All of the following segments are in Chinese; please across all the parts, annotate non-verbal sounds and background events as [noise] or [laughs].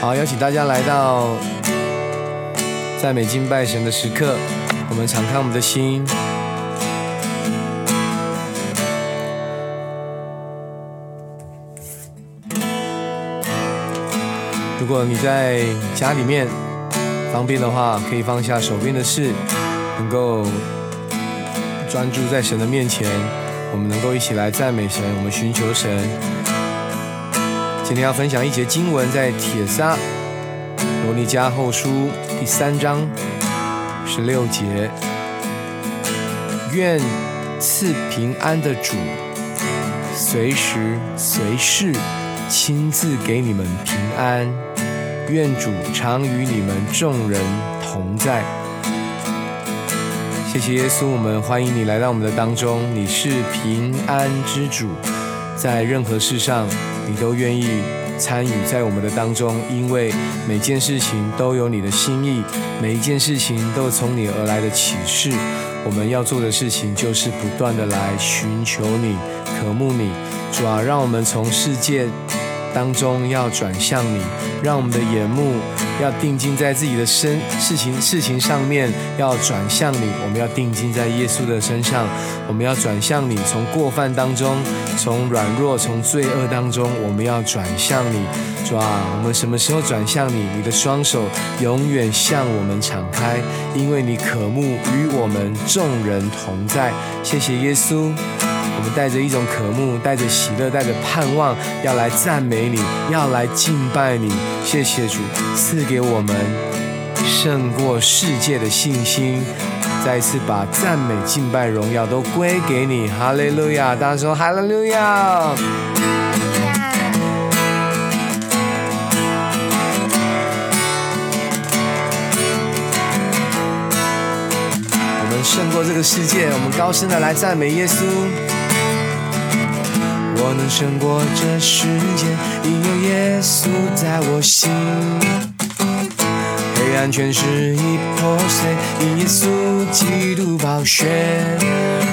好，邀请大家来到赞美敬拜神的时刻，我们敞开我们的心。如果你在家里面方便的话，可以放下手边的事，能够专注在神的面前，我们能够一起来赞美神，我们寻求神。今天要分享一节经文，在铁撒罗尼迦后书第三章十六节，愿赐平安的主，随时随事亲自给你们平安。愿主常与你们众人同在。谢谢耶稣，我们欢迎你来到我们的当中。你是平安之主，在任何事上，你都愿意参与在我们的当中，因为每件事情都有你的心意，每一件事情都从你而来的启示。我们要做的事情就是不断的来寻求你、渴慕你，主啊，让我们从世界。当中要转向你，让我们的眼目要定睛在自己的身事情事情上面，要转向你。我们要定睛在耶稣的身上，我们要转向你。从过犯当中，从软弱，从罪恶当中，我们要转向你。主啊，我们什么时候转向你？你的双手永远向我们敞开，因为你渴慕与我们众人同在。谢谢耶稣。我们带着一种渴慕，带着喜乐，带着盼望，要来赞美你，要来敬拜你。谢谢主赐给我们胜过世界的信心，再一次把赞美、敬拜、荣耀都归给你。哈利路亚！大家说哈利路亚！我们胜过这个世界，我们高声的来赞美耶稣。我能胜过这世界，因有耶稣在我心。黑暗全是已破碎，因耶稣基督宝血。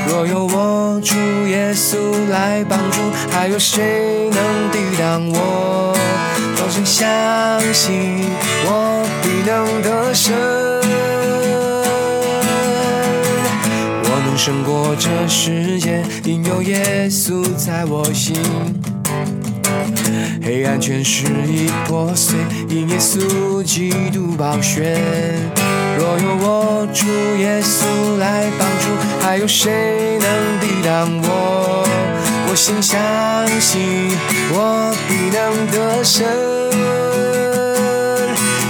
若有我主耶稣来帮助，还有谁能抵挡我？高声相信，我必能得胜。胜过这世界，因有耶稣在我心。黑暗全是已破碎，因耶稣基督宝血。若有我主耶稣来帮助，还有谁能抵挡我？我心相信，我必能得胜。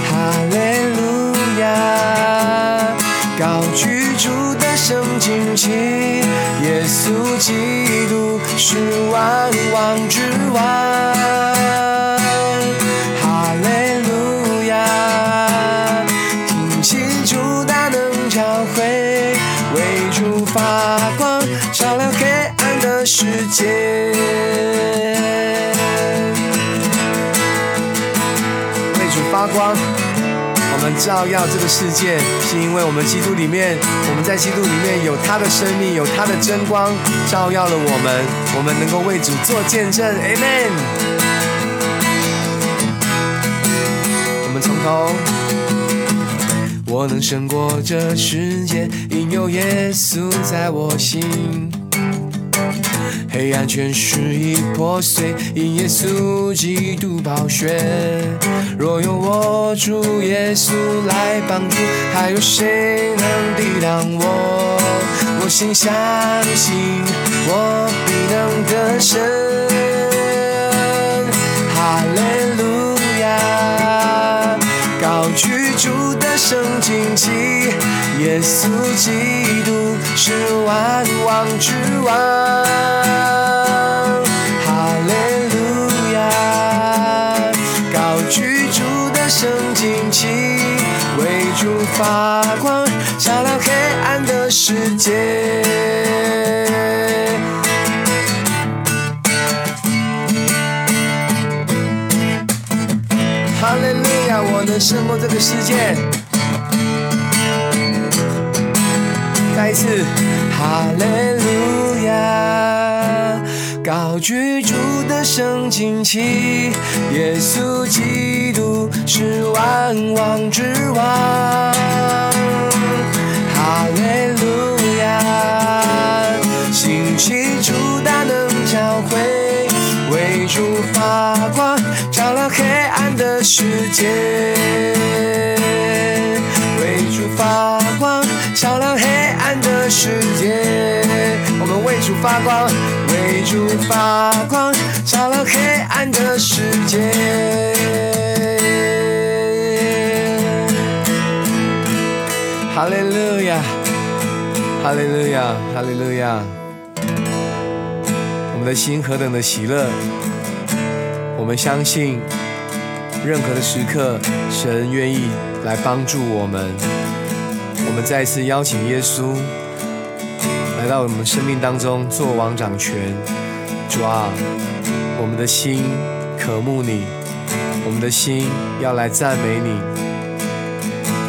哈利路亚，高举主。圣经起，耶稣基督是万王之王。照耀这个世界，是因为我们基督里面，我们在基督里面有他的生命，有他的真光，照耀了我们，我们能够为主做见证，Amen。我们从头，我能胜过这世界，因有耶稣在我心。黑暗全是已破碎，因耶稣基督宝血。若有我主耶稣来帮助，还有谁能抵挡我？我心相信，我必能得胜。哈利路亚，高举主的圣经旗，耶稣基督是万王之王。发光，照亮黑暗的世界。哈利路亚，我能胜过这个世界。再一次，哈利，高举主的圣经旗，耶稣基督是。万王之王。哈利路亚，兴起主大能教会，为主发光，照亮黑暗的世界。为主发光，照亮黑暗的世界。我们为主发光，为主发光，照亮黑暗的世界。哈利路亚，哈利路亚，哈利路亚。我们的心何等的喜乐！我们相信，任何的时刻，神愿意来帮助我们。我们再次邀请耶稣来到我们生命当中做王掌权。主啊，我们的心渴慕你，我们的心要来赞美你，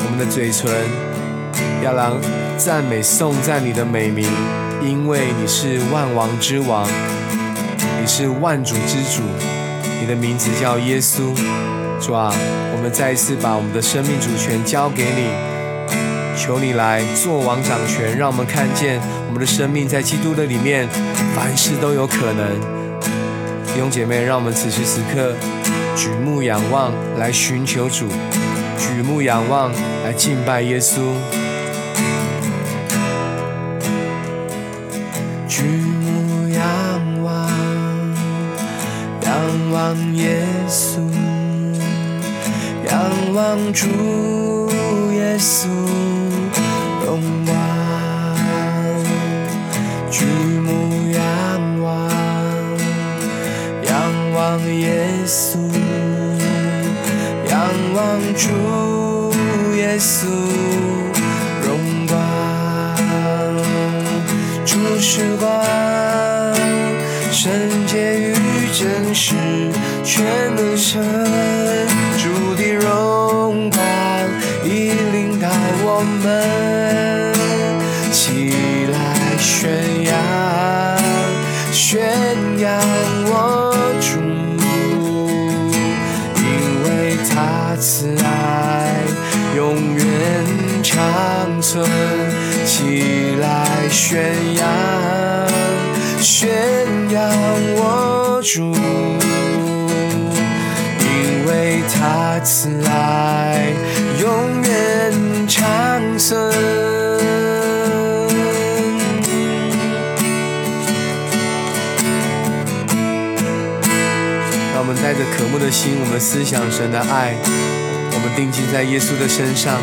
我们的嘴唇。要让赞美颂赞你的美名，因为你是万王之王，你是万主之主，你的名字叫耶稣。主啊，我们再一次把我们的生命主权交给你，求你来做王掌权，让我们看见我们的生命在基督的里面，凡事都有可能。弟兄姐妹，让我们此时此刻举目仰望，来寻求主；举目仰望，来敬拜耶稣。举目仰望，仰望耶稣，仰望主耶稣耶稣，仰望主耶稣。时光，圣洁与真实，全能神主的荣光，引领到我们的心，我们思想神的爱，我们定睛在耶稣的身上，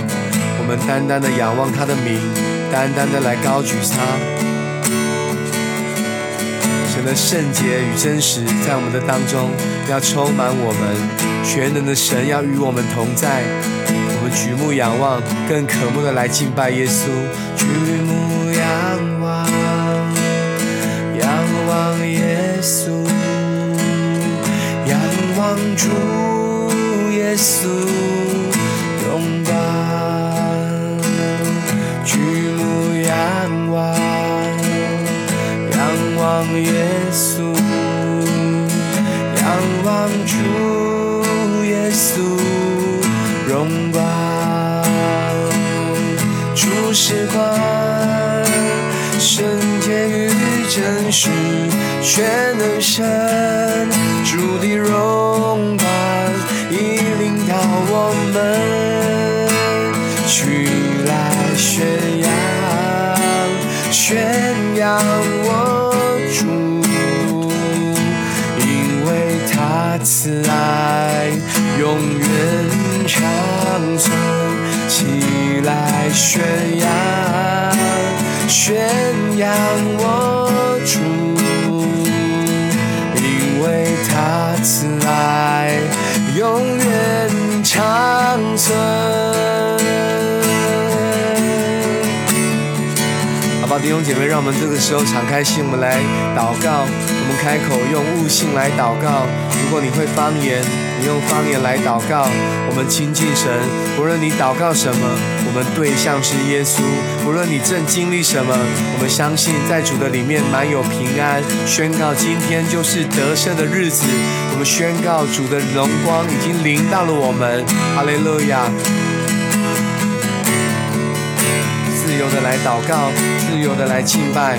我们单单的仰望他的名。单单的来高举他，神的圣洁与真实在我们的当中要充满我们，全能的神要与我们同在。我们举目仰望，更渴慕的来敬拜耶稣。举目仰弟兄姐妹，让我们这个时候敞开心，我们来祷告。我们开口用悟性来祷告。如果你会方言，你用方言来祷告，我们亲近神。无论你祷告什么，我们对象是耶稣。无论你正经历什么，我们相信在主的里面满有平安。宣告今天就是得胜的日子。我们宣告主的荣光已经临到了我们。哈利路亚！自由的来祷告，自由的来敬拜。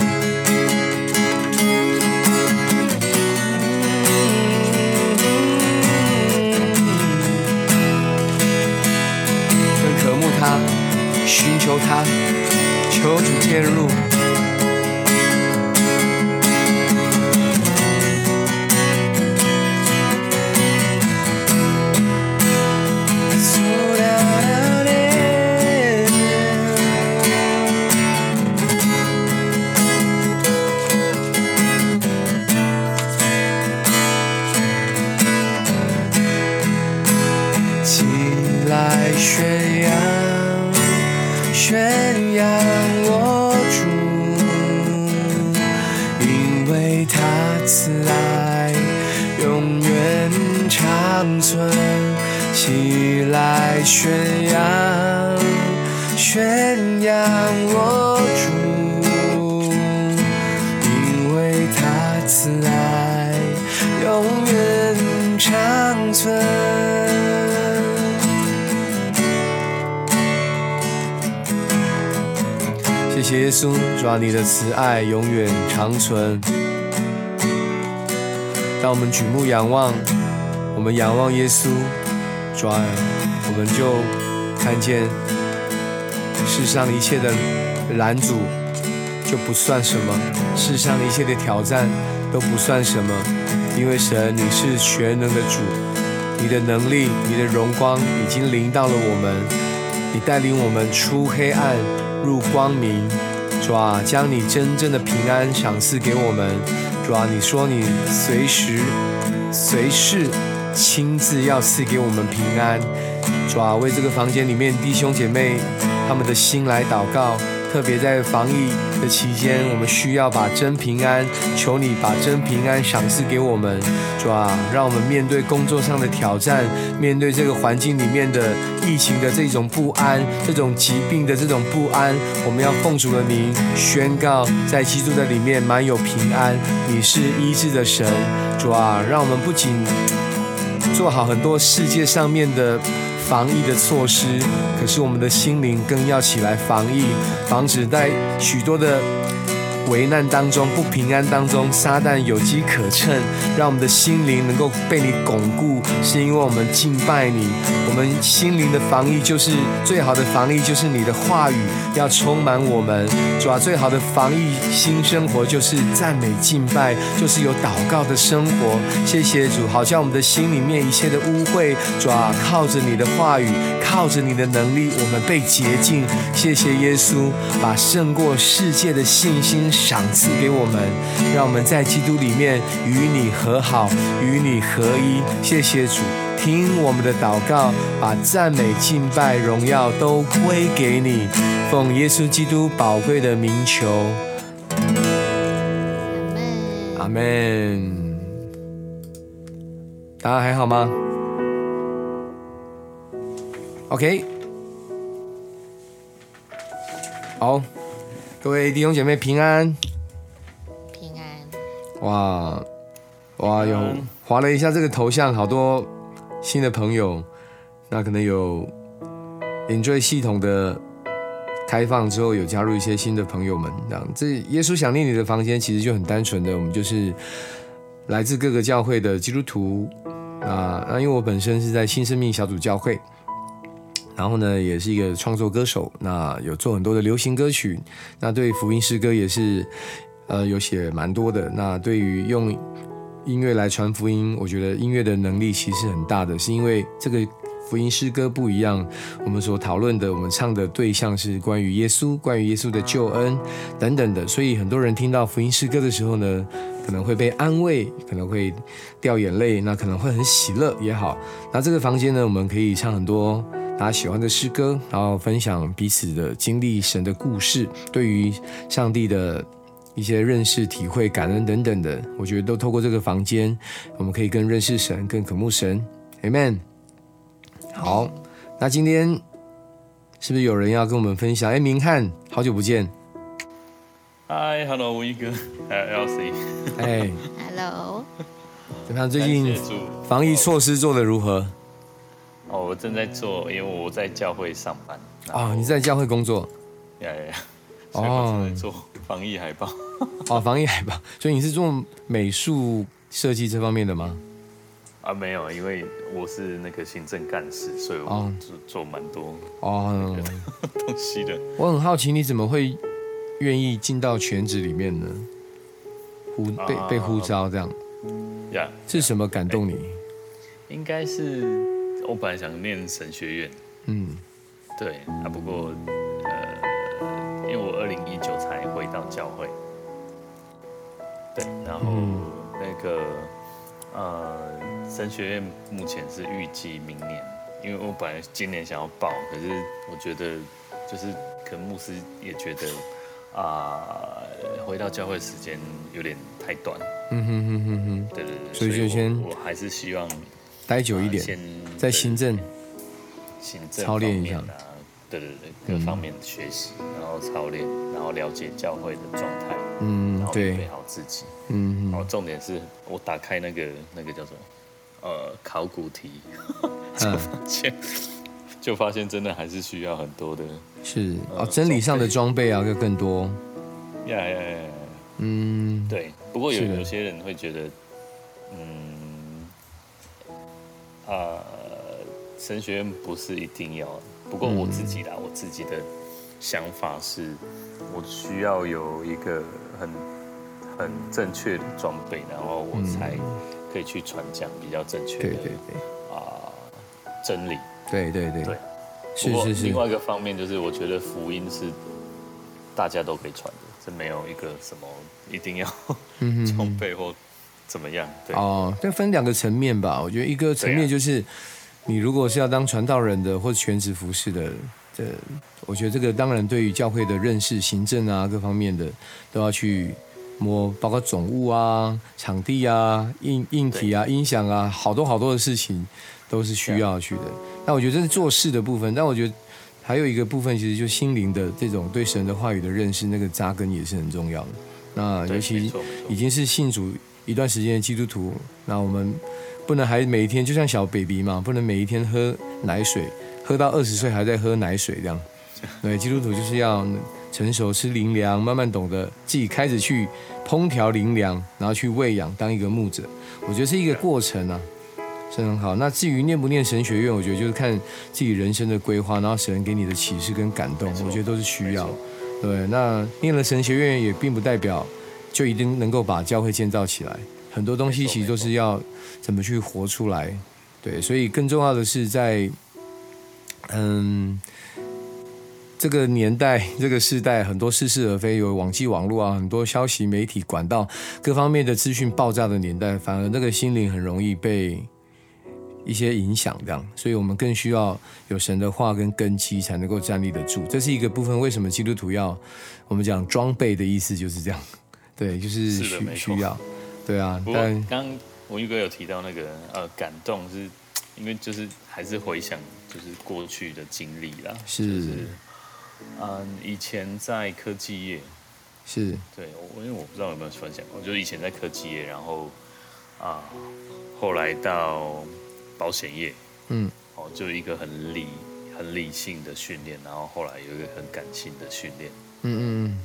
他寻求他，求主介入。爱永远长存。当我们举目仰望，我们仰望耶稣，主啊，我们就看见世上一切的拦阻就不算什么，世上一切的挑战都不算什么，因为神你是全能的主，你的能力、你的荣光已经临到了我们，你带领我们出黑暗。入光明，主啊，将你真正的平安赏赐给我们。主啊，你说你随时、随时亲自要赐给我们平安。主啊，为这个房间里面弟兄姐妹他们的心来祷告。特别在防疫的期间，我们需要把真平安，求你把真平安赏赐给我们，主啊，让我们面对工作上的挑战，面对这个环境里面的疫情的这种不安，这种疾病的这种不安，我们要奉主的名宣告，在基督的里面满有平安，你是医治的神，主啊，让我们不仅做好很多世界上面的。防疫的措施，可是我们的心灵更要起来防疫，防止在许多的。危难当中，不平安当中，撒旦有机可乘，让我们的心灵能够被你巩固，是因为我们敬拜你。我们心灵的防疫就是最好的防疫，就是你的话语要充满我们。主啊，最好的防疫新生活就是赞美敬拜，就是有祷告的生活。谢谢主，好像我们的心里面一切的污秽，主啊，靠着你的话语，靠着你的能力，我们被洁净。谢谢耶稣，把胜过世界的信心。赏赐给我们，让我们在基督里面与你和好，与你合一。谢谢主，听我们的祷告，把赞美、敬拜、荣耀都归给你。奉耶稣基督宝贵的名求，阿门。大家还好吗？OK，好。各位弟兄姐妹平安，平安。哇哇，有划了一下这个头像，好多新的朋友。那可能有 Enjoy 系统的开放之后，有加入一些新的朋友们。这样，这耶稣想念你的房间其实就很单纯的，我们就是来自各个教会的基督徒啊。那因为我本身是在新生命小组教会。然后呢，也是一个创作歌手，那有做很多的流行歌曲，那对福音诗歌也是，呃，有写蛮多的。那对于用音乐来传福音，我觉得音乐的能力其实很大的，是因为这个福音诗歌不一样，我们所讨论的，我们唱的对象是关于耶稣，关于耶稣的救恩等等的，所以很多人听到福音诗歌的时候呢，可能会被安慰，可能会掉眼泪，那可能会很喜乐也好。那这个房间呢，我们可以唱很多。大家喜欢的诗歌，然后分享彼此的经历、神的故事，对于上帝的一些认识、体会、感恩等等的，我觉得都透过这个房间，我们可以更认识神、更渴慕神。Amen。好，那今天是不是有人要跟我们分享？哎，明翰，好久不见。嗨，Hello，吴一哥，还有 LC。哎，Hello。怎么样？最近防疫措施做得如何？哦，我正在做，因为我在教会上班。哦，你在教会工作？呀呀呀！哦，做防疫海报。[laughs] 哦，防疫海报。所以你是做美术设计这方面的吗？啊，没有，因为我是那个行政干事，所以我做做蛮多哦 [laughs] 东西的。我很好奇，你怎么会愿意进到全职里面呢？呼被被呼召这样，呀，是什么感动你？应该是我本来想念神学院，嗯，对啊，不过呃，因为我二零一九才回到教会，对，然后那个。呃，神学院目前是预计明年，因为我本来今年想要报，可是我觉得就是可能牧师也觉得啊，回到教会时间有点太短。嗯哼哼哼哼，对对对，所以就先我还是希望待久一点，先在行政行政操练一下。对对对，各方面的学习，然后操练，然后了解教会的状态，嗯，然后准备好自己，嗯，然后重点是我打开那个那个叫做呃考古题，[laughs] 就发现 [laughs] 就发现真的还是需要很多的，是啊，真理上的装备啊要更多，呀呀呀，嗯，对，不过有有些人会觉得，嗯，啊，神学院不是一定要。不过我自己啦，我自己的想法是，我需要有一个很很正确的装备，然后我才可以去传讲比较正确的对对对啊真理。对对对，对，是是是。另外一个方面就是，我觉得福音是大家都可以传的，这没有一个什么一定要装备或怎么样。对哦，但分两个层面吧。我觉得一个层面就是。你如果是要当传道人的，或者全职服侍的，这我觉得这个当然对于教会的认识、行政啊各方面的都要去摸，包括总务啊、场地啊、硬硬体啊、音响啊，好多好多的事情都是需要去的。那我觉得这是做事的部分，但我觉得还有一个部分，其实就心灵的这种对神的话语的认识，那个扎根也是很重要的。那尤其已经是信主一段时间的基督徒，那我们。不能还每一天就像小 baby 嘛，不能每一天喝奶水，喝到二十岁还在喝奶水这样。对，基督徒就是要成熟吃灵粮，慢慢懂得自己开始去烹调灵粮，然后去喂养当一个牧者。我觉得是一个过程啊，是很好。那至于念不念神学院，我觉得就是看自己人生的规划，然后神给你的启示跟感动，我觉得都是需要。对，那念了神学院也并不代表就一定能够把教会建造起来。很多东西其实都是要怎么去活出来，对，所以更重要的是在，嗯，这个年代、这个时代，很多似是而非，有网际网络啊，很多消息媒体管道各方面的资讯爆炸的年代，反而那个心灵很容易被一些影响，这样，所以我们更需要有神的话跟根基，才能够站立得住。这是一个部分。为什么基督徒要我们讲装备的意思就是这样？对，就是需需要。对啊，不过刚文玉哥有提到那个呃感动，是因为就是还是回想就是过去的经历啦，是，嗯，以前在科技业，是。对，我因为我不知道有没有分享过，就是以前在科技业，然后啊，后来到保险业，嗯，哦，就一个很理很理性的训练，然后后来有一个很感性的训练，嗯嗯嗯，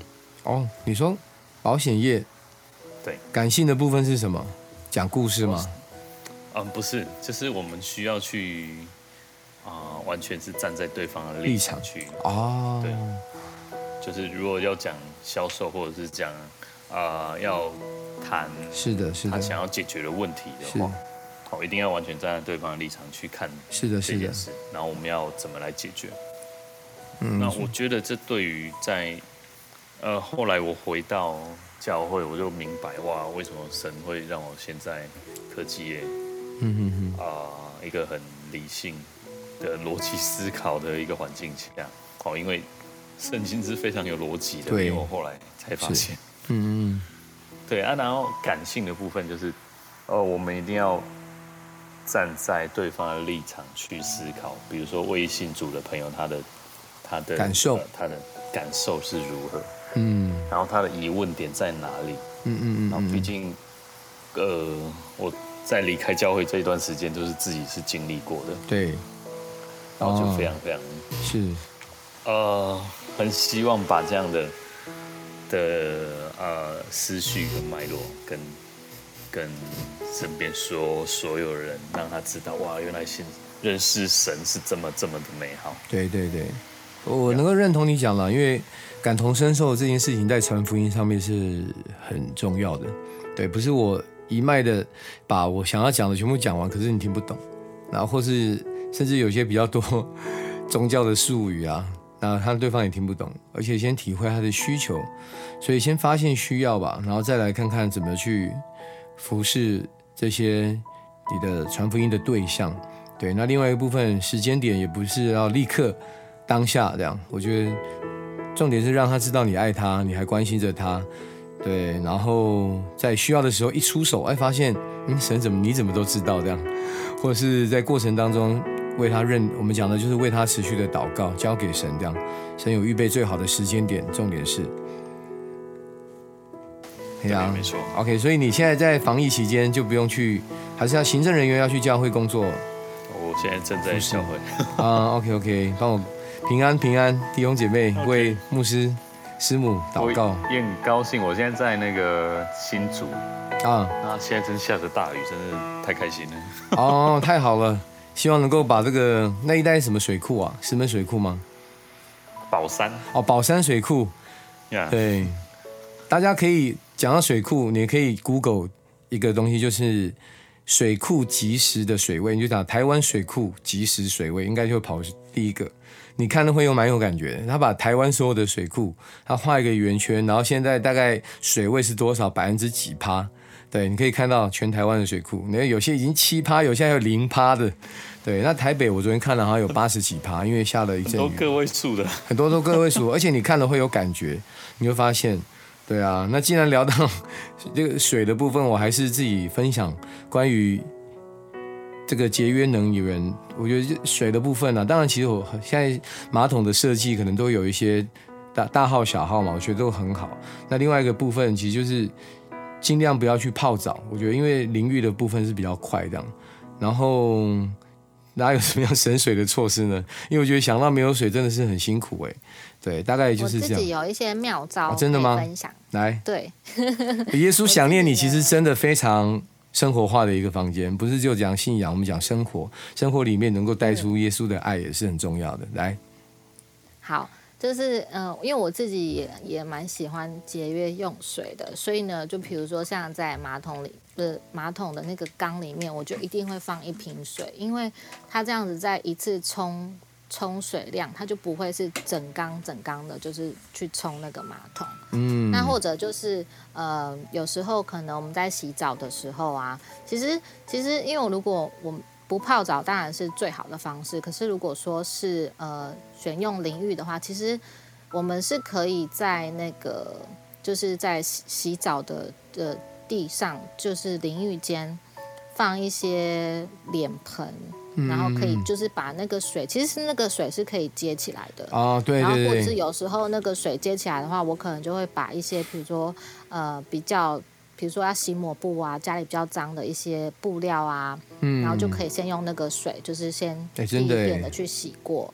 哦，你说保险业。对，感性的部分是什么？讲故事吗？嗯，不是，就是我们需要去啊，完全是站在对方的立场去哦。对，就是如果要讲销售或者是讲啊，要谈是的，是的，他想要解决的问题的话，好，一定要完全站在对方的立场去看是的，这件事，然后我们要怎么来解决？嗯，那我觉得这对于在呃后来我回到。教会我就明白哇，为什么神会让我现在科技业，嗯嗯嗯啊，一个很理性的逻辑思考的一个环境下，哦，因为圣经是非常有逻辑的，因为我后来才发现，嗯嗯，对啊，然后感性的部分就是，哦，我们一定要站在对方的立场去思考，比如说微信组的朋友，他的他的感受，他的感受是如何？嗯，然后他的疑问点在哪里？嗯嗯嗯。然后毕竟，呃，我在离开教会这一段时间，都是自己是经历过的。对。然后就非常非常是，呃，很希望把这样的的呃思绪跟脉络跟跟身边所所有人，让他知道哇，原来信认识神是这么这么的美好。对对对，我能够认同你讲了，因为感同身受这件事情在传福音上面是很重要的。对，不是我一脉的把我想要讲的全部讲完，可是你听不懂，然后或是。甚至有些比较多宗教的术语啊，那他对方也听不懂，而且先体会他的需求，所以先发现需要吧，然后再来看看怎么去服侍这些你的传福音的对象。对，那另外一个部分时间点也不是要立刻当下这样，我觉得重点是让他知道你爱他，你还关心着他。对，然后在需要的时候一出手，哎，发现嗯神怎么你怎么都知道这样，或者是在过程当中。为他认，我们讲的就是为他持续的祷告，交给神这样，神有预备最好的时间点。重点是，对啊，没错。OK，所以你现在在防疫期间就不用去，还是要行政人员要去教会工作。我现在正在教会。啊，OK OK，帮我平安平安，弟兄姐妹为牧师师母祷告。也很高兴，我现在在那个新竹啊，那现在真下着大雨，真的太开心了。哦，太好了。希望能够把这个那一带什么水库啊？石门水库吗？宝山哦，宝山水库。对，大家可以讲到水库，你可以 Google 一个东西，就是水库即时的水位，你就打台湾水库即时水位，应该就会跑第一个。你看了会有蛮有感觉的。他把台湾所有的水库，他画一个圆圈，然后现在大概水位是多少？百分之几趴？对，你可以看到全台湾的水库，那有些已经七趴，有些还有零趴的。对，那台北我昨天看了，好像有八十几趴，因为下了一阵雨。很多个位数的，很多都个位数，[laughs] 而且你看了会有感觉，你会发现，对啊。那既然聊到这个水的部分，我还是自己分享关于这个节约能源。我觉得水的部分呢，当然其实我现在马桶的设计可能都有一些大大号小号嘛，我觉得都很好。那另外一个部分其实就是尽量不要去泡澡，我觉得因为淋浴的部分是比较快这样，然后。哪有什么样省水的措施呢？因为我觉得想到没有水真的是很辛苦哎。对，大概就是这样。自己有一些妙招，真的吗？分享来，对。耶稣 [laughs] 想念你，其实真的非常生活化的一个房间，不是就讲信仰，我们讲生活，生活里面能够带出耶稣的爱也是很重要的。来，好。就是嗯，因为我自己也也蛮喜欢节约用水的，所以呢，就比如说像在马桶里，的马桶的那个缸里面，我就一定会放一瓶水，因为它这样子在一次冲冲水量，它就不会是整缸整缸的，就是去冲那个马桶。嗯，那或者就是呃，有时候可能我们在洗澡的时候啊，其实其实因为我如果我。不泡澡当然是最好的方式，可是如果说是呃选用淋浴的话，其实我们是可以在那个就是在洗洗澡的的地上，就是淋浴间放一些脸盆，然后可以就是把那个水，其实是那个水是可以接起来的哦，对，然后或者是有时候那个水接起来的话，我可能就会把一些比如说呃比较。比如说要洗抹布啊，家里比较脏的一些布料啊，然后就可以先用那个水，就是先第一点的去洗过，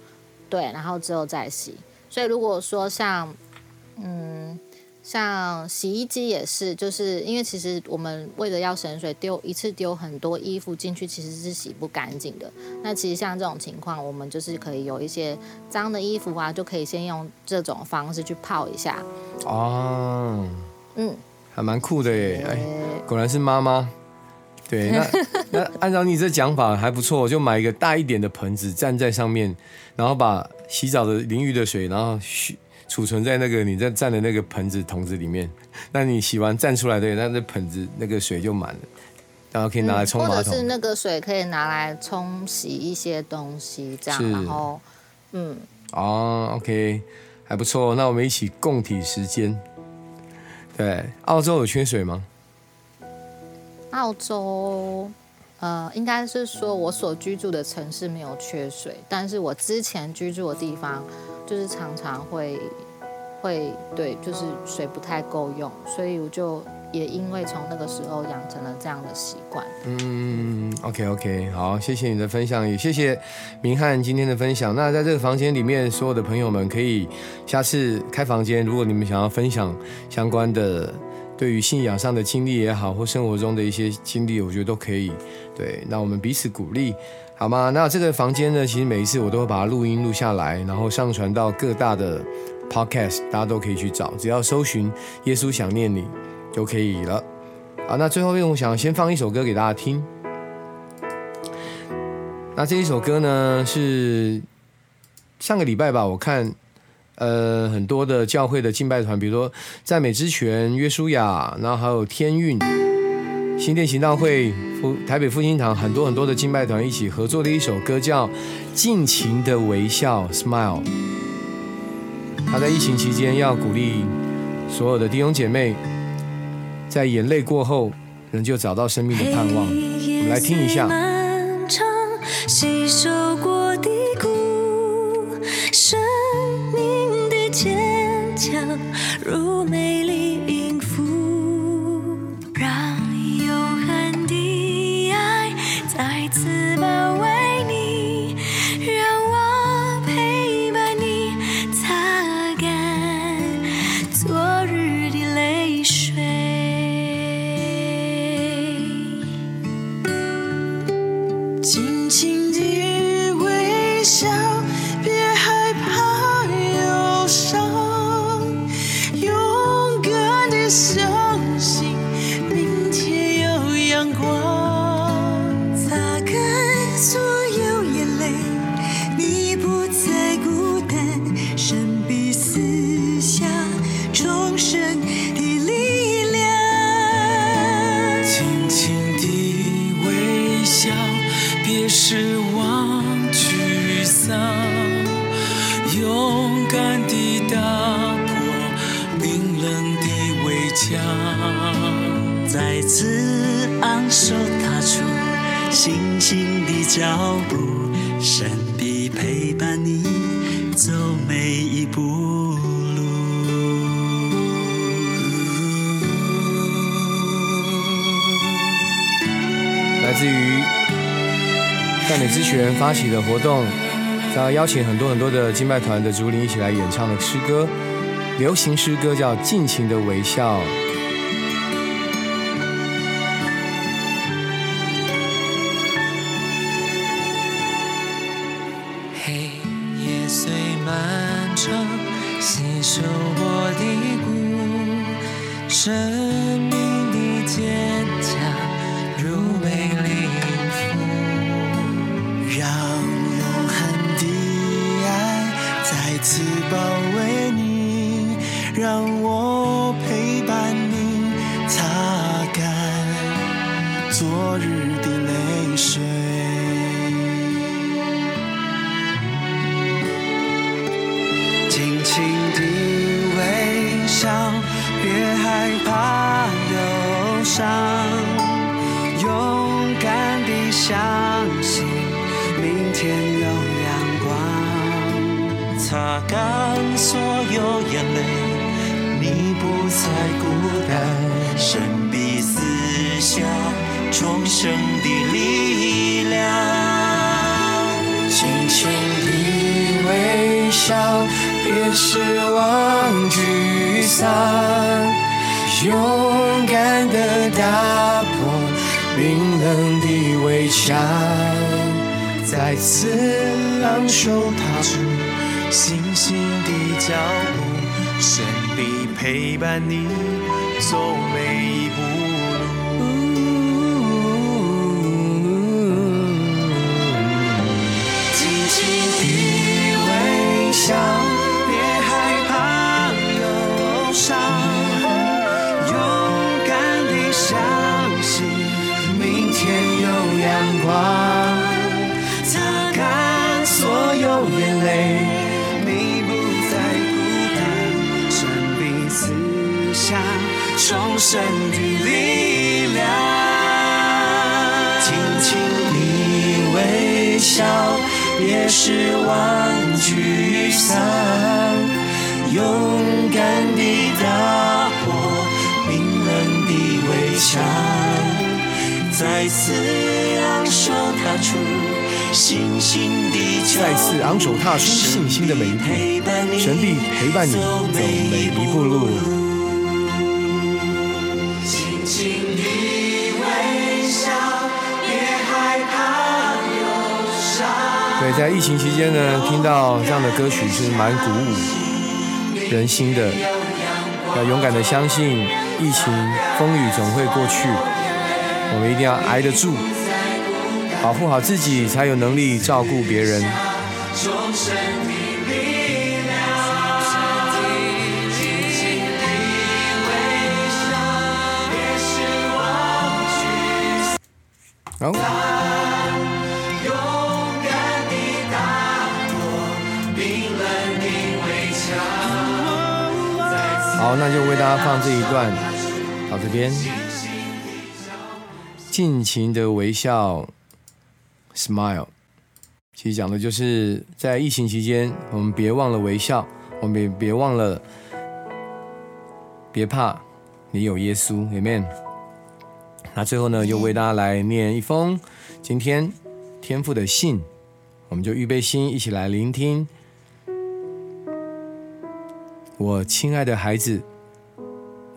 对，然后之后再洗。所以如果说像，嗯，像洗衣机也是，就是因为其实我们为了要省水，丢一次丢很多衣服进去，其实是洗不干净的。那其实像这种情况，我们就是可以有一些脏的衣服啊，就可以先用这种方式去泡一下。哦，嗯。还蛮酷的耶！哎，果然是妈妈。对，那 [laughs] 那按照你这讲法还不错，就买一个大一点的盆子，站在上面，然后把洗澡的淋浴的水，然后储存在那个你在站的那个盆子桶子里面。那你洗完站出来的，那那盆子那个水就满了，然后可以拿来冲马桶。或者是那个水可以拿来冲洗一些东西，这样，然后嗯。哦，OK，还不错。那我们一起共体时间。对，澳洲有缺水吗？澳洲呃，应该是说我所居住的城市没有缺水，但是我之前居住的地方就是常常会会对，就是水不太够用，所以我就。也因为从那个时候养成了这样的习惯。嗯，OK OK，好，谢谢你的分享，也谢谢明翰今天的分享。那在这个房间里面，所有的朋友们可以下次开房间，如果你们想要分享相关的对于信仰上的经历也好，或生活中的一些经历，我觉得都可以。对，那我们彼此鼓励，好吗？那这个房间呢，其实每一次我都会把它录音录下来，然后上传到各大的 Podcast，大家都可以去找，只要搜寻“耶稣想念你”。就可以了，啊，那最后我想先放一首歌给大家听。那这一首歌呢是上个礼拜吧，我看呃很多的教会的敬拜团，比如说赞美之泉、约书亚，然后还有天韵、新店行道会、福台北复兴堂，很多很多的敬拜团一起合作的一首歌叫《尽情的微笑》（Smile）。他在疫情期间要鼓励所有的弟兄姐妹。在眼泪过后，仍旧找到生命的盼望。我们来听一下。的脚步，神的陪伴你走每一步。来自于在美之泉发起的活动，他邀请很多很多的敬拜团的竹林一起来演唱的诗歌，流行诗歌叫《尽情的微笑》。深让。再次昂首踏出新星的脚步，神必陪伴你走每次昂首踏出信心的再次昂首踏出信心的每一步，神必陪伴你走每一步路。对，在疫情期间呢，听到这样的歌曲是蛮鼓舞人心的。要勇敢的相信，疫情风雨总会过去，我们一定要挨得住，保护好自己，才有能力照顾别人。好。好，那就为大家放这一段到这边，尽情的微笑，smile。其实讲的就是在疫情期间，我们别忘了微笑，我们也别忘了，别怕，你有耶稣，Amen。那最后呢，又为大家来念一封今天天父的信，我们就预备心，一起来聆听。我亲爱的孩子，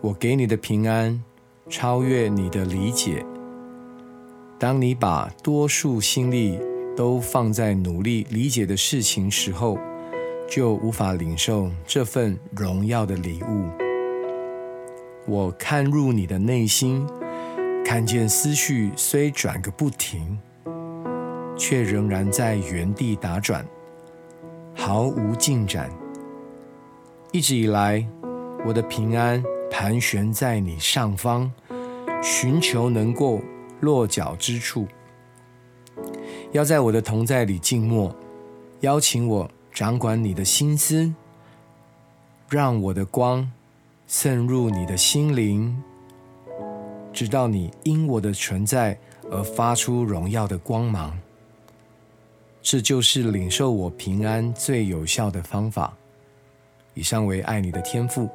我给你的平安超越你的理解。当你把多数心力都放在努力理解的事情时候，就无法领受这份荣耀的礼物。我看入你的内心，看见思绪虽转个不停，却仍然在原地打转，毫无进展。一直以来，我的平安盘旋在你上方，寻求能够落脚之处。要在我的同在里静默，邀请我掌管你的心思，让我的光渗入你的心灵，直到你因我的存在而发出荣耀的光芒。这就是领受我平安最有效的方法。以上为爱你的天赋，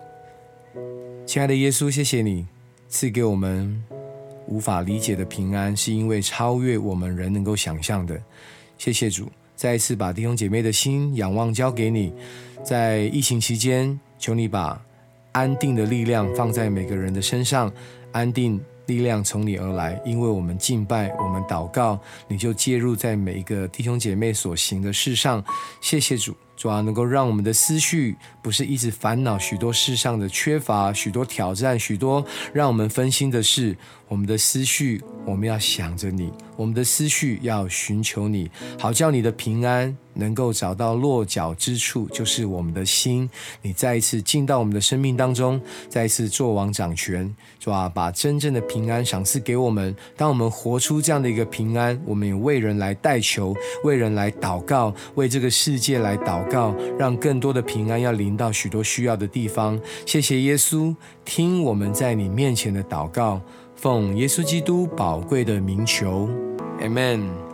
亲爱的耶稣，谢谢你赐给我们无法理解的平安，是因为超越我们人能够想象的。谢谢主，再一次把弟兄姐妹的心仰望交给你，在疫情期间，求你把安定的力量放在每个人的身上，安定力量从你而来，因为我们敬拜，我们祷告，你就介入在每一个弟兄姐妹所行的事上。谢谢主。主要能够让我们的思绪不是一直烦恼许多事上的缺乏、许多挑战、许多让我们分心的事。我们的思绪，我们要想着你；我们的思绪要寻求你，好叫你的平安能够找到落脚之处，就是我们的心。你再一次进到我们的生命当中，再一次做王掌权，是吧？把真正的平安赏赐给我们。当我们活出这样的一个平安，我们也为人来代求，为人来祷告，为这个世界来祷告，让更多的平安要临到许多需要的地方。谢谢耶稣，听我们在你面前的祷告。奉耶稣基督宝贵的名求，Amen。